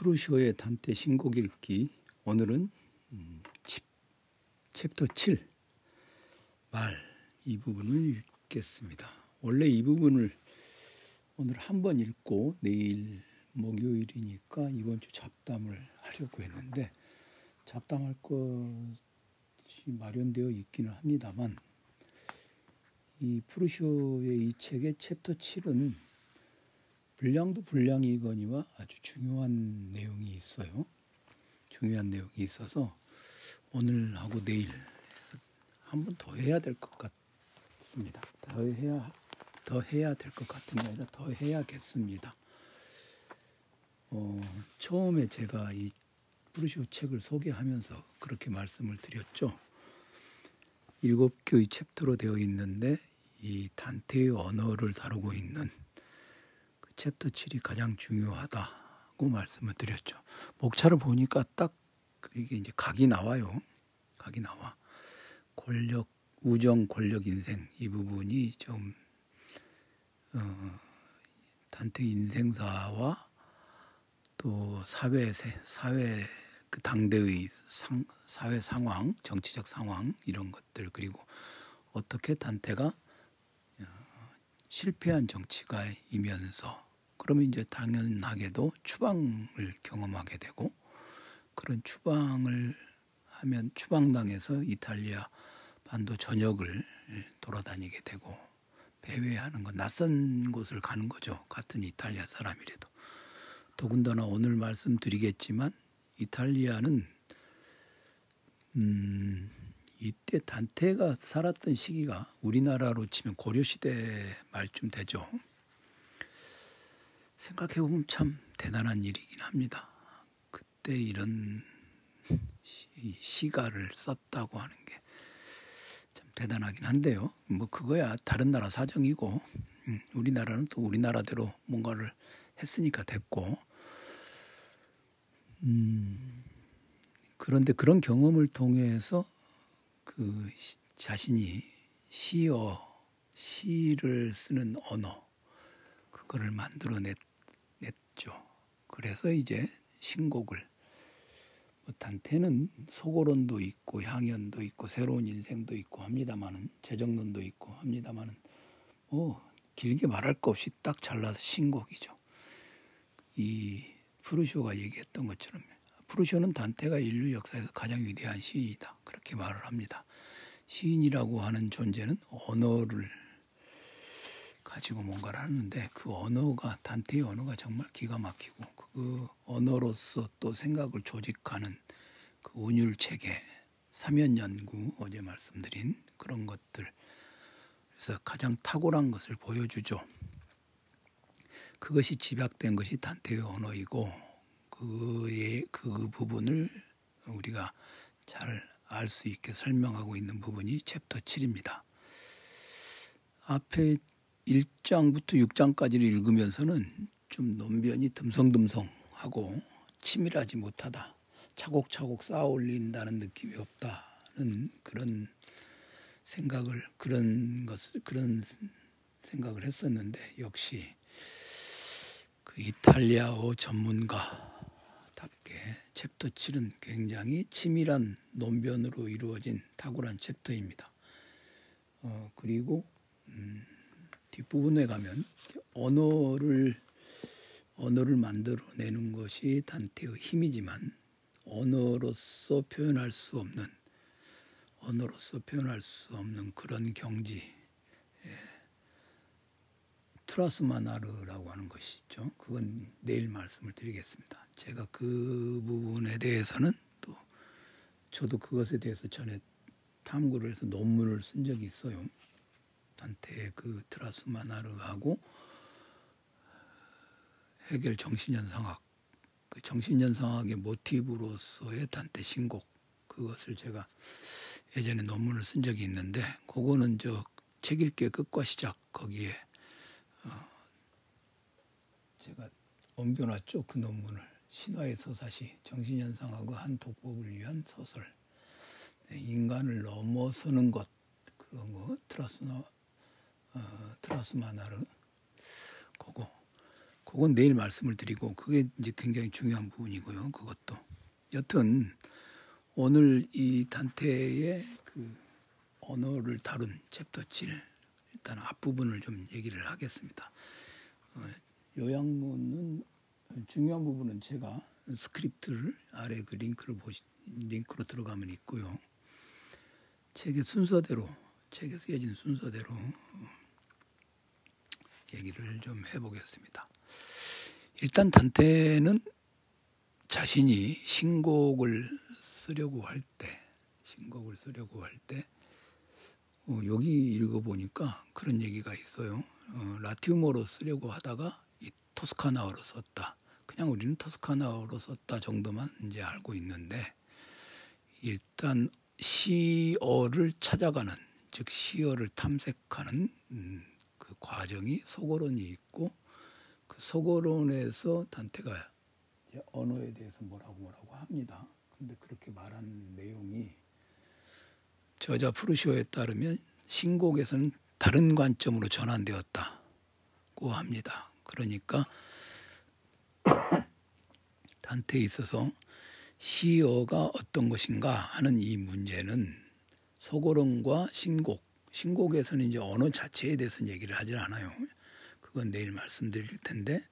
프루 쇼의 단테 신곡 읽기. 오늘은 음, 칩, 챕터 7 말. 이 부분을 읽겠습니다. 원래 이 부분을 오늘 한 번 읽고 내일 목요일이니까 이번 주 잡담을 하려고 했는데 잡담할 것이 마련되어 있기는 합니다만 이 프루 쇼의 이 책의 챕터 7은 분량도 분량이거니와 아주 중요한 내용이 있어요. 중요한 내용이 있어서 오늘 하고 내일 한 번 더 해야 될 것 같습니다. 더 해야 더 해야 될 것 같은 게 아니라 더 해야겠습니다. 어, 처음에 제가 이 프루시오 책을 소개하면서 그렇게 말씀을 드렸죠. 일곱 교의 챕터로 되어 있는데 이 단테의 언어를 다루고 있는 챕터 7이 가장 중요하다고 말씀을 드렸죠. 목차를 보니까 딱 이게 이제 각이 나와요. 각이 나와. 권력, 우정, 권력, 인생 이 부분이 좀 어, 단테 인생사와 또 사회 사회 그 당대의 상, 사회 상황, 정치적 상황 이런 것들 그리고 어떻게 단테가 어, 실패한 정치가이면서 그러면 이제 당연하게도 추방을 경험하게 되고 그런 추방을 하면 추방당해서 이탈리아 반도 전역을 돌아다니게 되고 배회하는 건 낯선 곳을 가는 거죠. 같은 이탈리아 사람이라도. 더군다나 오늘 말씀드리겠지만 이탈리아는 음, 이때 단테가 살았던 시기가 우리나라로 치면 고려 시대 말쯤 되죠. 생각해 보면 참 대단한 일이긴 합니다. 그때 이런 시, 가를 썼다고 하는 게 참 대단하긴 한데요. 뭐 그거야 다른 나라 사정이고 음, 우리나라는 또 우리나라대로 뭔가를 했으니까 됐고 음, 그런데 그런 경험을 통해서 그 자신이 시어 시를 쓰는 언어 그거를 만들어냈 냈죠. 그래서 이제 신곡을 뭐 단테는 소고론도 있고 향연도 있고 새로운 인생도 있고 합니다만은 재정론도 있고 합니다만은 뭐 길게 말할 것 없이 딱 잘라서 신곡이죠. 이 프루쇼가 얘기했던 것처럼 프루쇼는 단테가 인류 역사에서 가장 위대한 시인이다 그렇게 말을 합니다. 시인이라고 하는 존재는 언어를 가지고 뭔가를 하는데 그 언어가 단테의 언어가 정말 기가 막히고 그 언어로서 또 생각을 조직하는 그 운율 체계, 사면 연구 어제 말씀드린 그런 것들 그래서 가장 탁월한 것을 보여주죠. 그것이 집약된 것이 단테의 언어이고 그의 그 부분을 우리가 잘 알 수 있게 설명하고 있는 부분이 챕터 7입니다. 앞에 1장부터 6장까지를 읽으면서는 좀 논변이 듬성듬성하고 치밀하지 못하다. 차곡차곡 쌓아 올린다는 느낌이 없다는 그런 생각을 그런 것을 그런 생각을 했었는데 역시 그 이탈리아어 전문가답게 챕터 7은 굉장히 치밀한 논변으로 이루어진 탁월한 챕터입니다. 어, 그리고 음, 뒷부분에 가면 언어를 언어를 만들어내는 것이 단테의 힘이지만 언어로서 표현할 수 없는 언어로서 표현할 수 없는 그런 경지 예. 트라스마나르라고 하는 것이죠. 그건 내일 말씀을 드리겠습니다. 제가 그 부분에 대해서는 또 저도 그것에 대해서 전에 탐구를 해서 논문을 쓴 적이 있어요. 단테 그 트라스마나르하고 해결 정신현상학 그 정신현상학의 모티브로서의 단테 신곡 그것을 제가 예전에 논문을 쓴 적이 있는데 그거는 저 책 읽기의 끝과 시작 거기에 어 제가 옮겨놨죠. 그 논문을. 신화의 서사시 정신현상학의 한 독법을 위한 소설. 네, 인간을 넘어서는 것. 그런 거 트라스나 어, 트라스마나르 그거 그건 내일 말씀을 드리고 그게 이제 굉장히 중요한 부분이고요. 그것도 여튼 오늘 이 단테의 그 언어를 다룬 챕터 7 일단 앞부분을 좀 얘기를 하겠습니다. 어, 요약문은 중요한 부분은 제가 스크립트를 아래 그 링크를 보시 링크로 들어가면 있고요. 책의 순서대로 책에 쓰여진 순서대로 얘기를 좀 해보겠습니다. 일단 단테는 자신이 신곡을 쓰려고 할 때, 신곡을 쓰려고 할 때 어, 여기 읽어보니까 그런 얘기가 있어요. 어, 라티우모로 쓰려고 하다가 이 토스카나어로 썼다. 그냥 우리는 토스카나어로 썼다 정도만 이제 알고 있는데 일단 시어를 찾아가는 즉 시어를 탐색하는 음, 그 과정이 소거론이 있고 그 소거론에서 단테가 언어에 대해서 뭐라고 뭐라고 합니다. 근데 그렇게 말한 내용이 저자 프루시오에 따르면 신곡에서는 다른 관점으로 전환되었다고 합니다. 그러니까 단테에 있어서 시어가 어떤 것인가 하는 이 문제는 소고론과 신곡, 신곡에서는 이제 언어 자체에 대해서는 얘기를 하질 않아요. 그건 내일 말씀드릴 텐데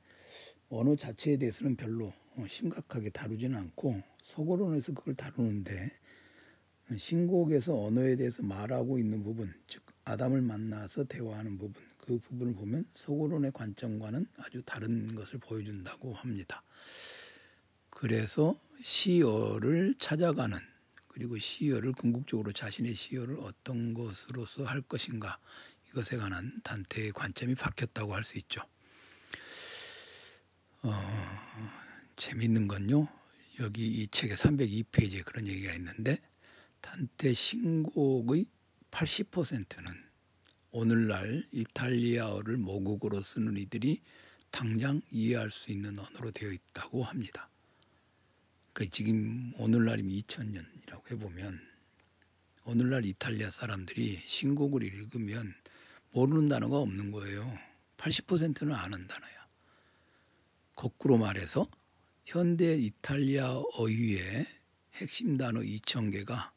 언어 자체에 대해서는 별로 심각하게 다루지는 않고 소고론에서 그걸 다루는데 신곡에서 언어에 대해서 말하고 있는 부분, 즉 아담을 만나서 대화하는 부분, 그 부분을 보면 소고론의 관점과는 아주 다른 것을 보여준다고 합니다. 그래서 시어를 찾아가는 그리고 시어를 궁극적으로 자신의 시어를 어떤 것으로서 할 것인가 이것에 관한 단테의 관점이 바뀌었다고 할 수 있죠. 어, 재밌는 건요. 여기 이 책의 302페이지에 그런 얘기가 있는데 단테 신곡의 80%는 오늘날 이탈리아어를 모국어로 쓰는 이들이 당장 이해할 수 있는 언어로 되어 있다고 합니다. 그 지금 오늘날이면 2000년이라고 해보면 오늘날 이탈리아 사람들이 신곡을 읽으면 모르는 단어가 없는 거예요. 80%는 아는 단어야. 거꾸로 말해서 현대 이탈리아 어휘의 핵심 단어 2,000개가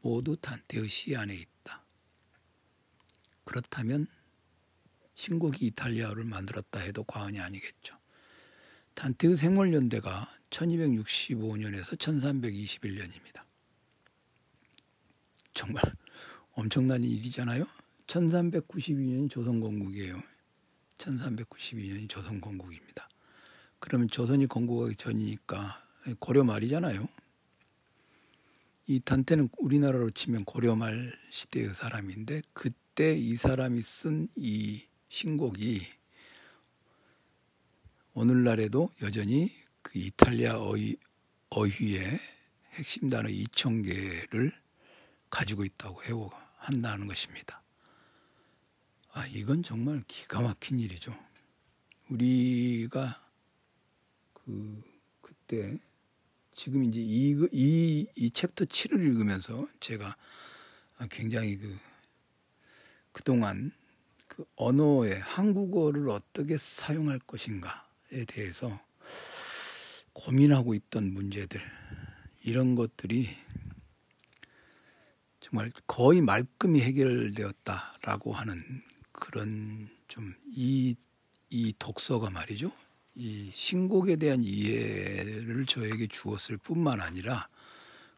모두 단테의 시 안에 있다. 그렇다면 신곡이 이탈리아어를 만들었다 해도 과언이 아니겠죠. 단테의 생물 연대가 1265년에서 1321년입니다. 정말 엄청난 일이잖아요. 1392년이 조선건국이에요. 1392년이 조선건국입니다. 그러면 조선이 건국하기 전이니까 고려 말이잖아요. 이 단테는 우리나라로 치면 고려 말 시대의 사람인데 그때 이 사람이 쓴 이 신곡이 오늘날에도 여전히 그 이탈리아 어휘, 어휘의 핵심 단어 2천 개를 가지고 있다고 해고 한다는 것입니다. 아, 이건 정말 기가 막힌 일이죠. 우리가 그 그때 지금 이제 이, 이, 이 챕터 7을 읽으면서 제가 굉장히 그, 그동안 그 언어의 한국어를 어떻게 사용할 것인가에 대해서 고민하고 있던 문제들, 이런 것들이 정말 거의 말끔히 해결되었다라고 하는 그런 좀 이, 이 독서가 말이죠. 이 신곡에 대한 이해를 저에게 주었을 뿐만 아니라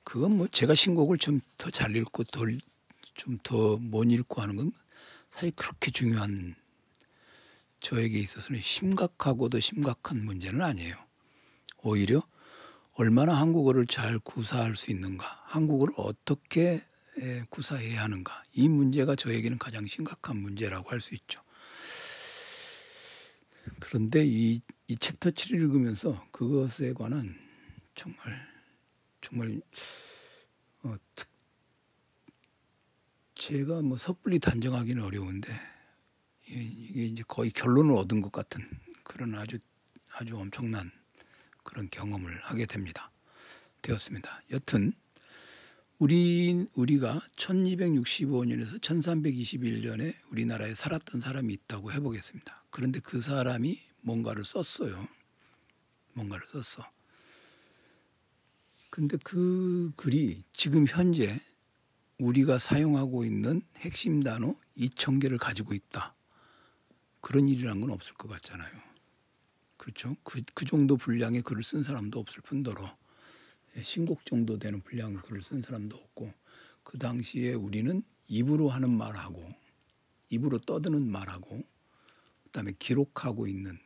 그건 뭐 제가 신곡을 좀 더 잘 읽고 좀더 못 읽고 하는 건 사실 그렇게 중요한 저에게 있어서는 심각하고도 심각한 문제는 아니에요. 오히려 얼마나 한국어를 잘 구사할 수 있는가, 한국어를 어떻게 구사해야 하는가, 이 문제가 저에게는 가장 심각한 문제라고 할 수 있죠. 그런데 이, 이 챕터 7을 읽으면서 그것에 관한 정말 정말 어, 특, 제가 뭐 섣불리 단정하기는 어려운데 이게 이제 거의 결론을 얻은 것 같은 그런 아주 아주 엄청난 그런 경험을 하게 됩니다. 되었습니다. 여튼 우리 우리가 1265년에서 1321년에 우리나라에 살았던 사람이 있다고 해 보겠습니다. 그런데 그 사람이 뭔가를 썼어요. 뭔가를 썼어. 근데 그 글이 지금 현재 우리가 사용하고 있는 핵심 단어 2천 개를 가지고 있다. 그런 일이란 건 없을 것 같잖아요. 그렇죠? 그, 그 정도 분량의 글을 쓴 사람도 없을 뿐더러 예, 신곡 정도 되는 분량의 글을 쓴 사람도 없고 그 당시에 우리는 입으로 하는 말하고 입으로 떠드는 말하고 그다음에 기록하고 있는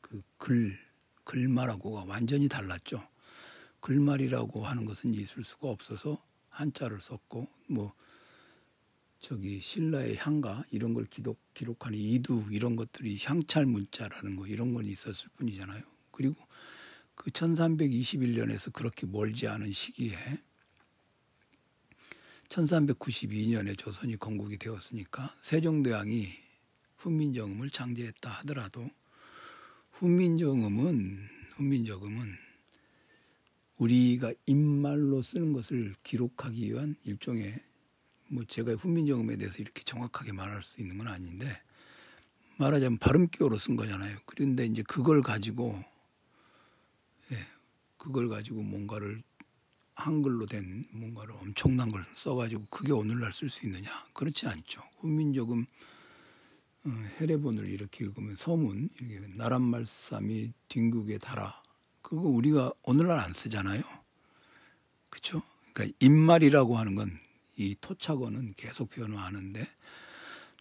그 글 글말하고가 완전히 달랐죠. 글말이라고 하는 것은 있을 수가 없어서 한자를 썼고 뭐 저기 신라의 향가 이런 걸 기록, 기록하는 이두 이런 것들이 향찰 문자라는 거 이런 건 있었을 뿐이잖아요. 그리고 그 1321년에서 그렇게 멀지 않은 시기에 1392년에 조선이 건국이 되었으니까 세종대왕이 훈민정음을 창제했다 하더라도 훈민정음은 훈민정음은 우리가 입말로 쓰는 것을 기록하기 위한 일종의 뭐 제가 훈민정음에 대해서 이렇게 정확하게 말할 수 있는 건 아닌데 말하자면 발음기어로 쓴 거잖아요. 그런데 이제 그걸 가지고 예, 그걸 가지고 뭔가를 한글로 된 뭔가를 엄청난 걸 써가지고 그게 오늘날 쓸 수 있느냐? 그렇지 않죠. 훈민정음 어, 해례본을 이렇게 읽으면 서문 이렇게 나란말싸미 딩국에 달아 그거 우리가 오늘날 안 쓰잖아요. 그렇죠? 그러니까 입말이라고 하는 건 이 토착어는 계속 변화하는데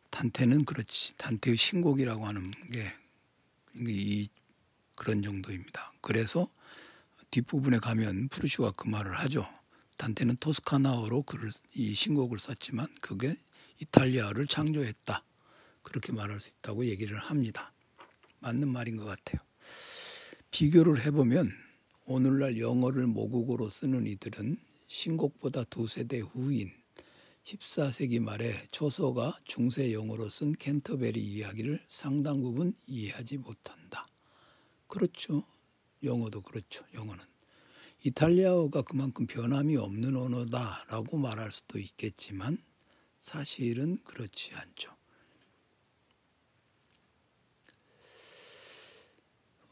단테는 그렇지 단테의 신곡이라고 하는 게 이 그런 정도입니다. 그래서 뒷부분에 가면 프루시오가 그 말을 하죠. 단테는 토스카나어로 글을 이 신곡을 썼지만 그게 이탈리아를 창조했다. 그렇게 말할 수 있다고 얘기를 합니다. 맞는 말인 것 같아요. 비교를 해보면 오늘날 영어를 모국어로 쓰는 이들은 신곡보다 두 세대 후인 14세기 말에 초서가 중세 영어로 쓴 캔터베리 이야기를 상당 부분 이해하지 못한다. 그렇죠. 영어도 그렇죠. 영어는. 이탈리아어가 그만큼 변함이 없는 언어다라고 말할 수도 있겠지만 사실은 그렇지 않죠.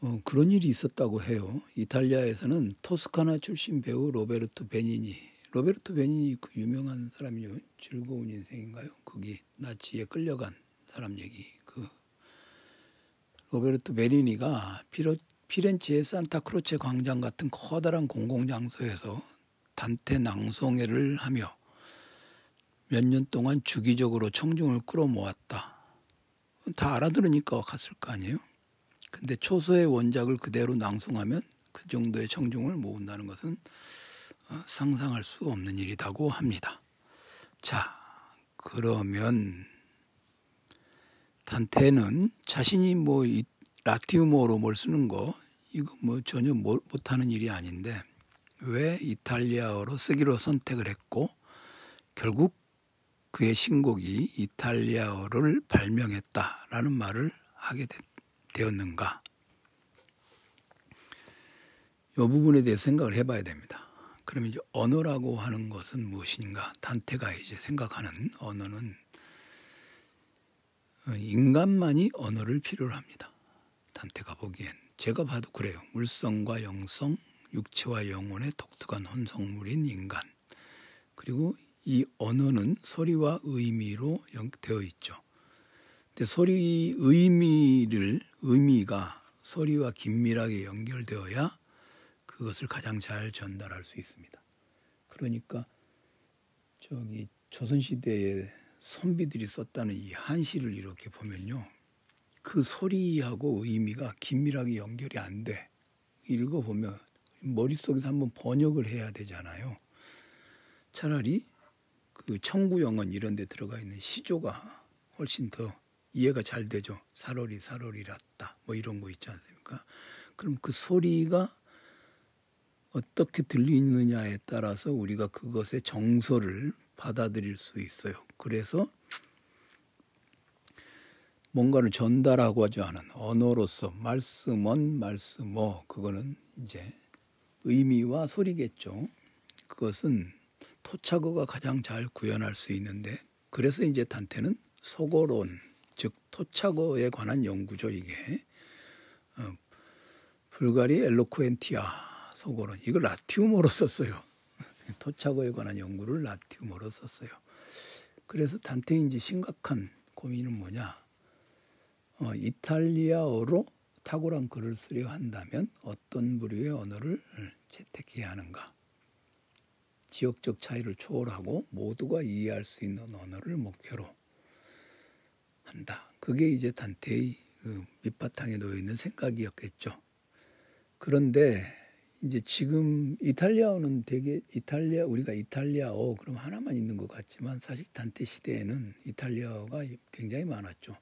어, 그런 일이 있었다고 해요. 이탈리아에서는 토스카나 출신 배우 로베르토 베니니, 로베르토 베니니 그 유명한 사람이요. 즐거운 인생인가요? 거기 나치에 끌려간 사람 얘기. 그 로베르토 베니니가 피로, 피렌체의 산타크로체 광장 같은 커다란 공공장소에서 단테 낭송회를 하며 몇 년 동안 주기적으로 청중을 끌어모았다. 다 알아들으니까 갔을 거 아니에요? 근데 초서의 원작을 그대로 낭송하면 그 정도의 청중을 모은다는 것은 어, 상상할 수 없는 일이라고 합니다. 자, 그러면 단테는 자신이 뭐 라티우모로 뭘 쓰는 거 이거 뭐 전혀 못하는 일이 아닌데 왜 이탈리아어로 쓰기로 선택을 했고 결국 그의 신곡이 이탈리아어를 발명했다라는 말을 하게. 되었는가? 이 부분에 대해서 생각을 해봐야 됩니다. 그러면 이제 언어라고 하는 것은 무엇인가? 단테가 이제 생각하는 언어는 인간만이 언어를 필요로 합니다. 단테가 보기엔 제가 봐도 그래요. 물성과 영성, 육체와 영혼의 독특한 혼성물인 인간. 그리고 이 언어는 소리와 의미로 되어 있죠. 소리 의미를 의미가 소리와 긴밀하게 연결되어야 그것을 가장 잘 전달할 수 있습니다. 그러니까 저기 조선 시대에 선비들이 썼다는 이 한시를 이렇게 보면요. 그 소리하고 의미가 긴밀하게 연결이 안 돼. 읽어보면 머릿속에서 한번 번역을 해야 되잖아요. 차라리 그 청구영언 이런 데 들어가 있는 시조가 훨씬 더 이해가 잘 되죠. 사로리 사로리랐다 뭐 이런 거 있지 않습니까? 그럼 그 소리가 어떻게 들리느냐에 따라서 우리가 그것의 정서를 받아들일 수 있어요. 그래서 뭔가를 전달하고 하지 않은 언어로서 말씀은 말씀어 그거는 이제 의미와 소리겠죠. 그것은 토착어가 가장 잘 구현할 수 있는데 그래서 이제 단테는 속어론 즉 토착어에 관한 연구죠 이게 어, 불가리 엘로쿠엔티아 속어론 이걸 라티움어로 썼어요. 토착어에 관한 연구를 라티움어로 썼어요. 그래서 이제 심각한 고민은 뭐냐? 어, 이탈리아어로 탁월한 글을 쓰려 한다면 어떤 부류의 언어를 채택해야 하는가? 지역적 차이를 초월하고 모두가 이해할 수 있는 언어를 목표로 한다. 그게 이제 단테의 그 밑바탕에 놓여 있는 생각이었겠죠. 그런데 이제 지금 이탈리아어는 되게 이탈리아 우리가 이탈리아어 그럼 하나만 있는 것 같지만 사실 단테 시대에는 이탈리아어가 굉장히 많았죠.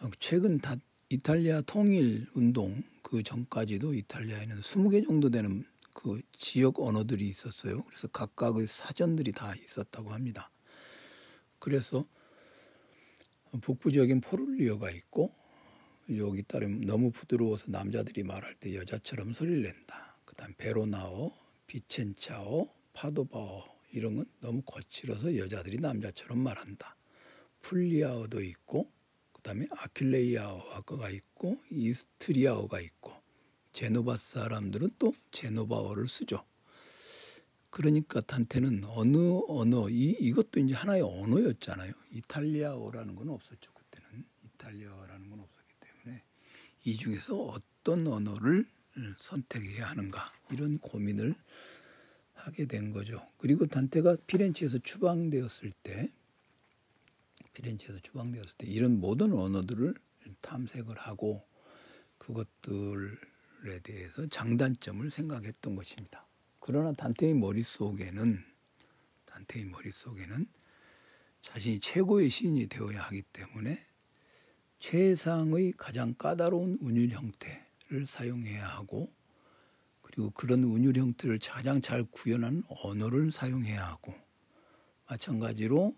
어, 최근 다 이탈리아 통일 운동 그 전까지도 이탈리아에는 20개 정도 되는 그 지역 언어들이 있었어요. 그래서 각각의 사전들이 다 있었다고 합니다. 그래서 북부 지역엔 포를리어가 있고 여기 따르면 너무 부드러워서 남자들이 말할 때 여자처럼 소리를 낸다. 그다음 베로나어, 비첸차어, 파도바어 이런 건 너무 거칠어서 여자들이 남자처럼 말한다. 풀리아어도 있고 그다음에 아퀼레이아어가 있고 이스트리아어가 있고 제노바 사람들은 또 제노바어를 쓰죠. 그러니까 단테는 어느 언어 이 이것도 이제 하나의 언어였잖아요. 이탈리아어라는 건 없었죠 그때는 이탈리아어라는 건 없었기 때문에 이 중에서 어떤 언어를 선택해야 하는가 이런 고민을 하게 된 거죠. 그리고 단테가 피렌체에서 추방되었을 때 피렌체에서 추방되었을 때 이런 모든 언어들을 탐색을 하고 그것들에 대해서 장단점을 생각했던 것입니다. 그러나 단테의 머릿속에는 단테의 머릿속에는 자신이 최고의 시인이 되어야 하기 때문에 최상의 가장 까다로운 운율 형태 를 사용해야 하고 그리고 그런 운율 형태를 가장 잘 구현하는 언어를 사용해야 하고 마찬가지로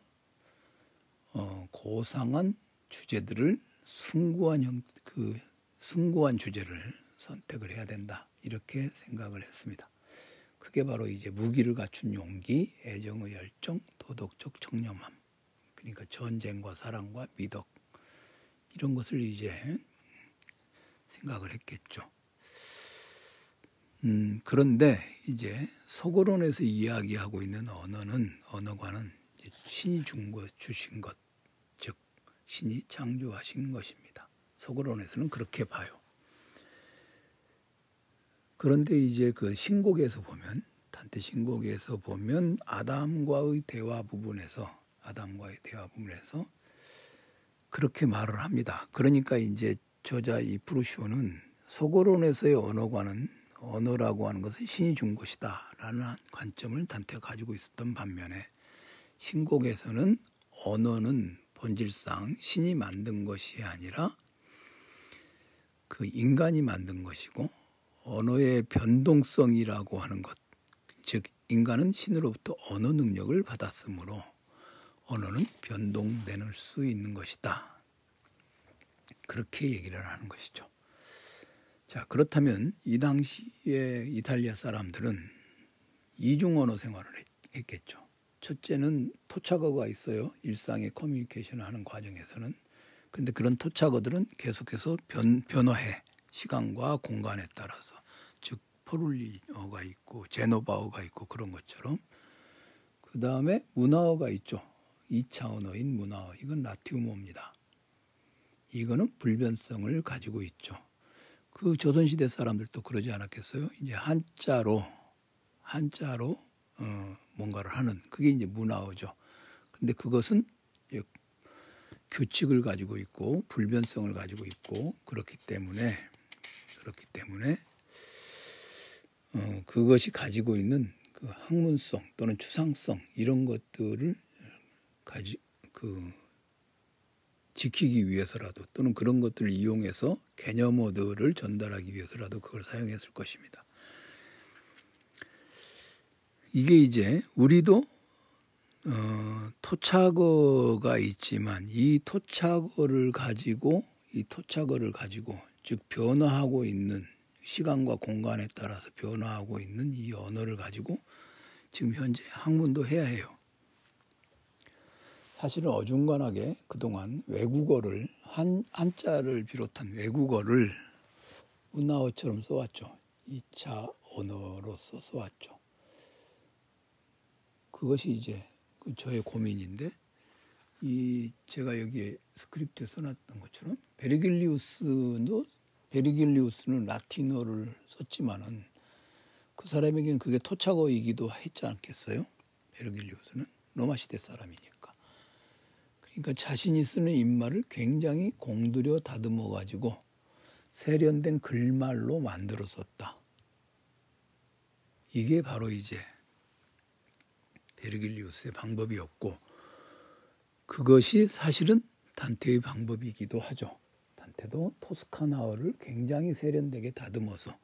어, 고상한 주제들을 숭고한 형, 그 숭고한 주제를 선택을 해야 된다 이렇게 생각을 했습니다. 그게 바로 이제 무기를 갖춘 용기, 애정의 열정, 도덕적 청렴함, 그러니까 전쟁과 사랑과 미덕 이런 것을 이제 생각을 했겠죠. 음, 그런데 이제 소고론에서 이야기하고 있는 언어는 언어관은 신이 준 것, 주신 것, 즉 신이 창조하신 것입니다. 소그론에서는 그렇게 봐요. 그런데 이제 그 신곡에서 보면 단테 신곡에서 보면 아담과의 대화 부분에서 아담과의 대화 부분에서 그렇게 말을 합니다. 그러니까 이제 저자 이 프루시오는 소고론에서의 언어관은 언어라고 하는 것은 신이 준 것이다 라는 관점을 단테가 가지고 있었던 반면에 신곡에서는 언어는 본질상 신이 만든 것이 아니라 그 인간이 만든 것이고 언어의 변동성이라고 하는 것, 즉 인간은 신으로부터 언어 능력을 받았으므로 언어는 변동될 수 있는 것이다. 그렇게 얘기를 하는 것이죠. 자, 그렇다면 이 당시에 이탈리아 사람들은 이중 언어 생활을 했 겠죠. 첫째는 토착어가 있어요. 일상의 커뮤니케이션을 하는 과정에서는. 근데 그런 토착어들은 계속해서 변, 변화해. 시간과 공간에 따라서. 즉, 포를리어가 있고, 제노바어가 있고, 그런 것처럼. 그 다음에 문화어가 있죠. 2차 언어인 문화어. 이건 라티움어입니다. 이거는 불변성을 가지고 있죠. 그 조선시대 사람들도 그러지 않았겠어요? 이제 한자로, 한자로, 어, 뭔가를 하는 그게 이제 문화어죠. 근데 그것은 규칙을 가지고 있고 불변성을 가지고 있고 그렇기 때문에 그렇기 때문에 어, 그것이 가지고 있는 그 학문성 또는 추상성 이런 것들을 가지 그 지키기 위해서라도 또는 그런 것들을 이용해서 개념어들을 전달하기 위해서라도 그걸 사용했을 것입니다. 이게 이제 우리도 어, 토착어가 있지만 이 토착어를 가지고 이 토착어를 가지고 즉 변화하고 있는 시간과 공간에 따라서 변화하고 있는 이 언어를 가지고 지금 현재 학문도 해야 해요. 사실은 어중간하게 그동안 외국어를 한 한자를 비롯한 외국어를 문화어처럼 써왔죠. 2차 언어로서 써왔죠. 그것이 이제 그 저의 고민인데 이 제가 여기에 스크립트에 써놨던 것처럼 베르길리우스도 베르길리우스는 라틴어를 썼지만은 그 사람에겐 그게 토착어이기도 했지 않겠어요? 베르길리우스는 로마 시대 사람이니까. 그러니까 자신이 쓰는 입말을 굉장히 공들여 다듬어 가지고 세련된 글말로 만들어 썼다. 이게 바로 이제 베르길리우스의 방법이었고 그것이 사실은 단테의 방법이기도 하죠. 단테도 토스카나어를 굉장히 세련되게 다듬어서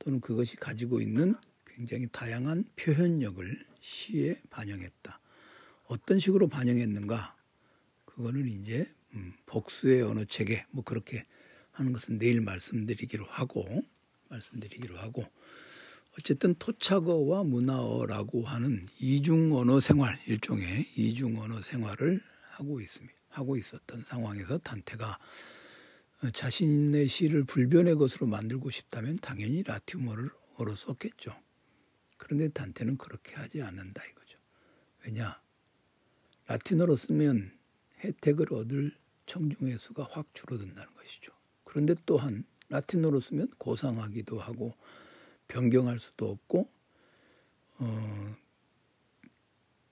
또는 그것이 가지고 있는 굉장히 다양한 표현력을 시에 반영했다. 어떤 식으로 반영했는가? 그거는 이제 음, 복수의 언어 체계 뭐 그렇게 하는 것은 내일 말씀드리기로 하고 말씀드리기로 하고 어쨌든 토착어와 문화어라고 하는 이중 언어 생활 일종의 이중 언어 생활을 하고 있습니다. 하고 있었던 상황에서 단테가 자신의 시를 불변의 것으로 만들고 싶다면 당연히 라틴어를 어로 썼겠죠. 그런데 단테는 그렇게 하지 않는다 이거죠. 왜냐? 라틴어로 쓰면 혜택을 얻을 청중의 수가 확 줄어든다는 것이죠. 그런데 또한 라틴어로 쓰면 고상하기도 하고 변경할 수도 없고 어,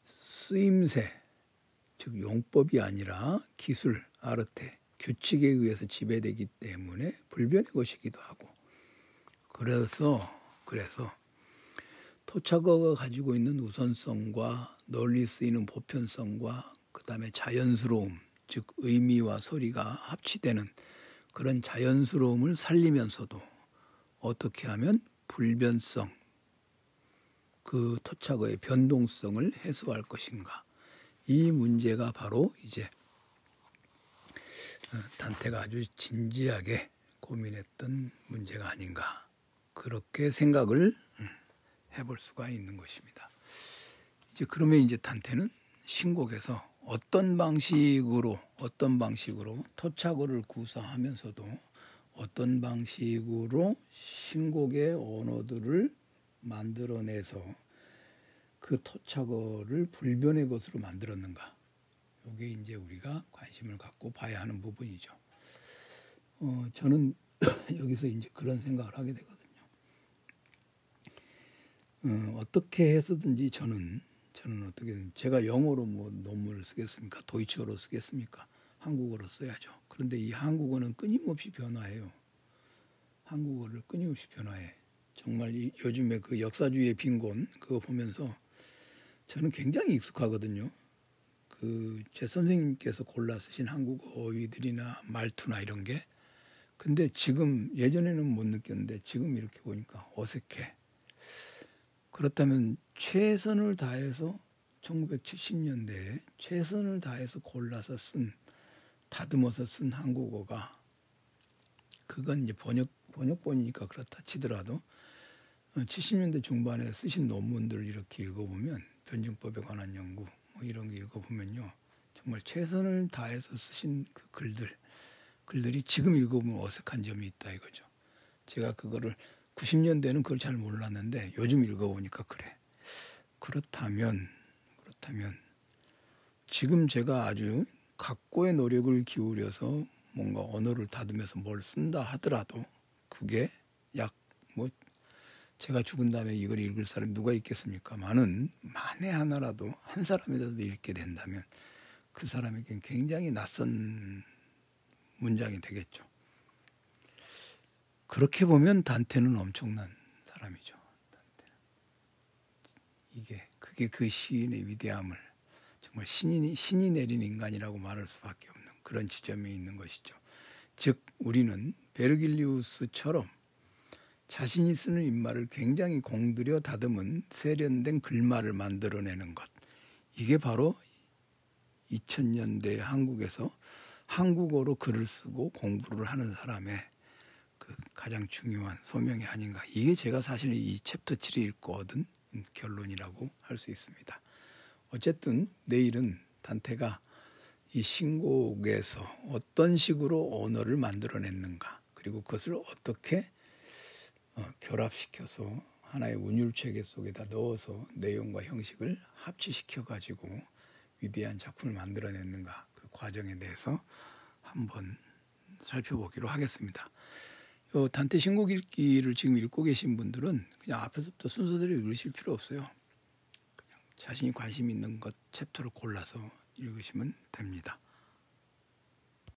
쓰임새 즉 용법이 아니라 기술 아르테 규칙에 의해서 지배되기 때문에 불변의 것이기도 하고 그래서 그래서 토착어가 가지고 있는 우선성과 널리 쓰이는 보편성과 그다음에 자연스러움 즉 의미와 소리가 합치되는 그런 자연스러움을 살리면서도 어떻게 하면 불변성, 그 토착어의 변동성을 해소할 것인가. 이 문제가 바로 이제 어, 단테가 아주 진지하게 고민했던 문제가 아닌가. 그렇게 생각을 음, 해볼 수가 있는 것입니다. 이제 그러면 이제 단테는 신곡에서 어떤 방식으로 어떤 방식으로 토착어를 구사하면서도 어떤 방식으로 신곡의 언어들을 만들어내서 그 토착어를 불변의 것으로 만들었는가? 이게 이제 우리가 관심을 갖고 봐야 하는 부분이죠. 어, 저는 여기서 이제 그런 생각을 하게 되거든요. 어, 어떻게 해서든지 저는 저는 어떻게든 제가 영어로 뭐 논문을 쓰겠습니까? 도이치어로 쓰겠습니까? 한국어로 써야죠. 그런데 이 한국어는 끊임없이 변화해요. 한국어를 끊임없이 변화해. 정말 이, 요즘에 그 역사주의의 빈곤 그거 보면서 저는 굉장히 익숙하거든요. 그 제 선생님께서 골라 쓰신 한국어 어휘들이나 말투나 이런 게 근데 지금 예전에는 못 느꼈는데 지금 이렇게 보니까 어색해. 그렇다면 최선을 다해서 1970년대에 최선을 다해서 골라서 쓴 다듬어서 쓴 한국어가 그건 이제 번역 번역본이니까 그렇다 치더라도 70년대 어, 중반에 쓰신 논문들 이렇게 읽어보면 변증법에 관한 연구 뭐 이런 게 읽어보면요 정말 최선을 다해서 쓰신 그 글들 글들이 지금 읽어보면 어색한 점이 있다 이거죠. 제가 그거를 90년대는 그걸 잘 몰랐는데 요즘 읽어보니까 그래. 그렇다면 그렇다면 지금 제가 아주 각고의 노력을 기울여서 뭔가 언어를 다듬어서 뭘 쓴다 하더라도 그게 약 뭐 제가 죽은 다음에 이걸 읽을 사람이 누가 있겠습니까? 많은 만에 하나라도 한 사람이라도 읽게 된다면 그 사람에겐 굉장히 낯선 문장이 되겠죠. 그렇게 보면 단테는 엄청난 사람이죠. 이게 그게 그 시인의 위대함을 정말 신이, 신이 내린 인간이라고 말할 수밖에 없는 그런 지점에 있는 것이죠. 즉 우리는 베르길리우스처럼 자신이 쓰는 입말을 굉장히 공들여 다듬은 세련된 글말을 만들어내는 것. 이게 바로 2000년대 한국에서 한국어로 글을 쓰고 공부를 하는 사람의 그 가장 중요한 소명이 아닌가. 이게 제가 사실 이 챕터 7을 읽고 얻은 결론이라고 할 수 있습니다. 어쨌든 내일은 단테가 이 신곡에서 어떤 식으로 언어를 만들어냈는가 그리고 그것을 어떻게 어, 결합시켜서 하나의 운율 체계 속에다 넣어서 내용과 형식을 합치시켜 가지고 위대한 작품을 만들어냈는가 그 과정에 대해서 한번 살펴보기로 하겠습니다. 요 단테 신곡 읽기를 지금 읽고 계신 분들은 그냥 앞에서부터 순서대로 읽으실 필요 없어요. 자신이 관심 있는 것 챕터를 골라서 읽으시면 됩니다.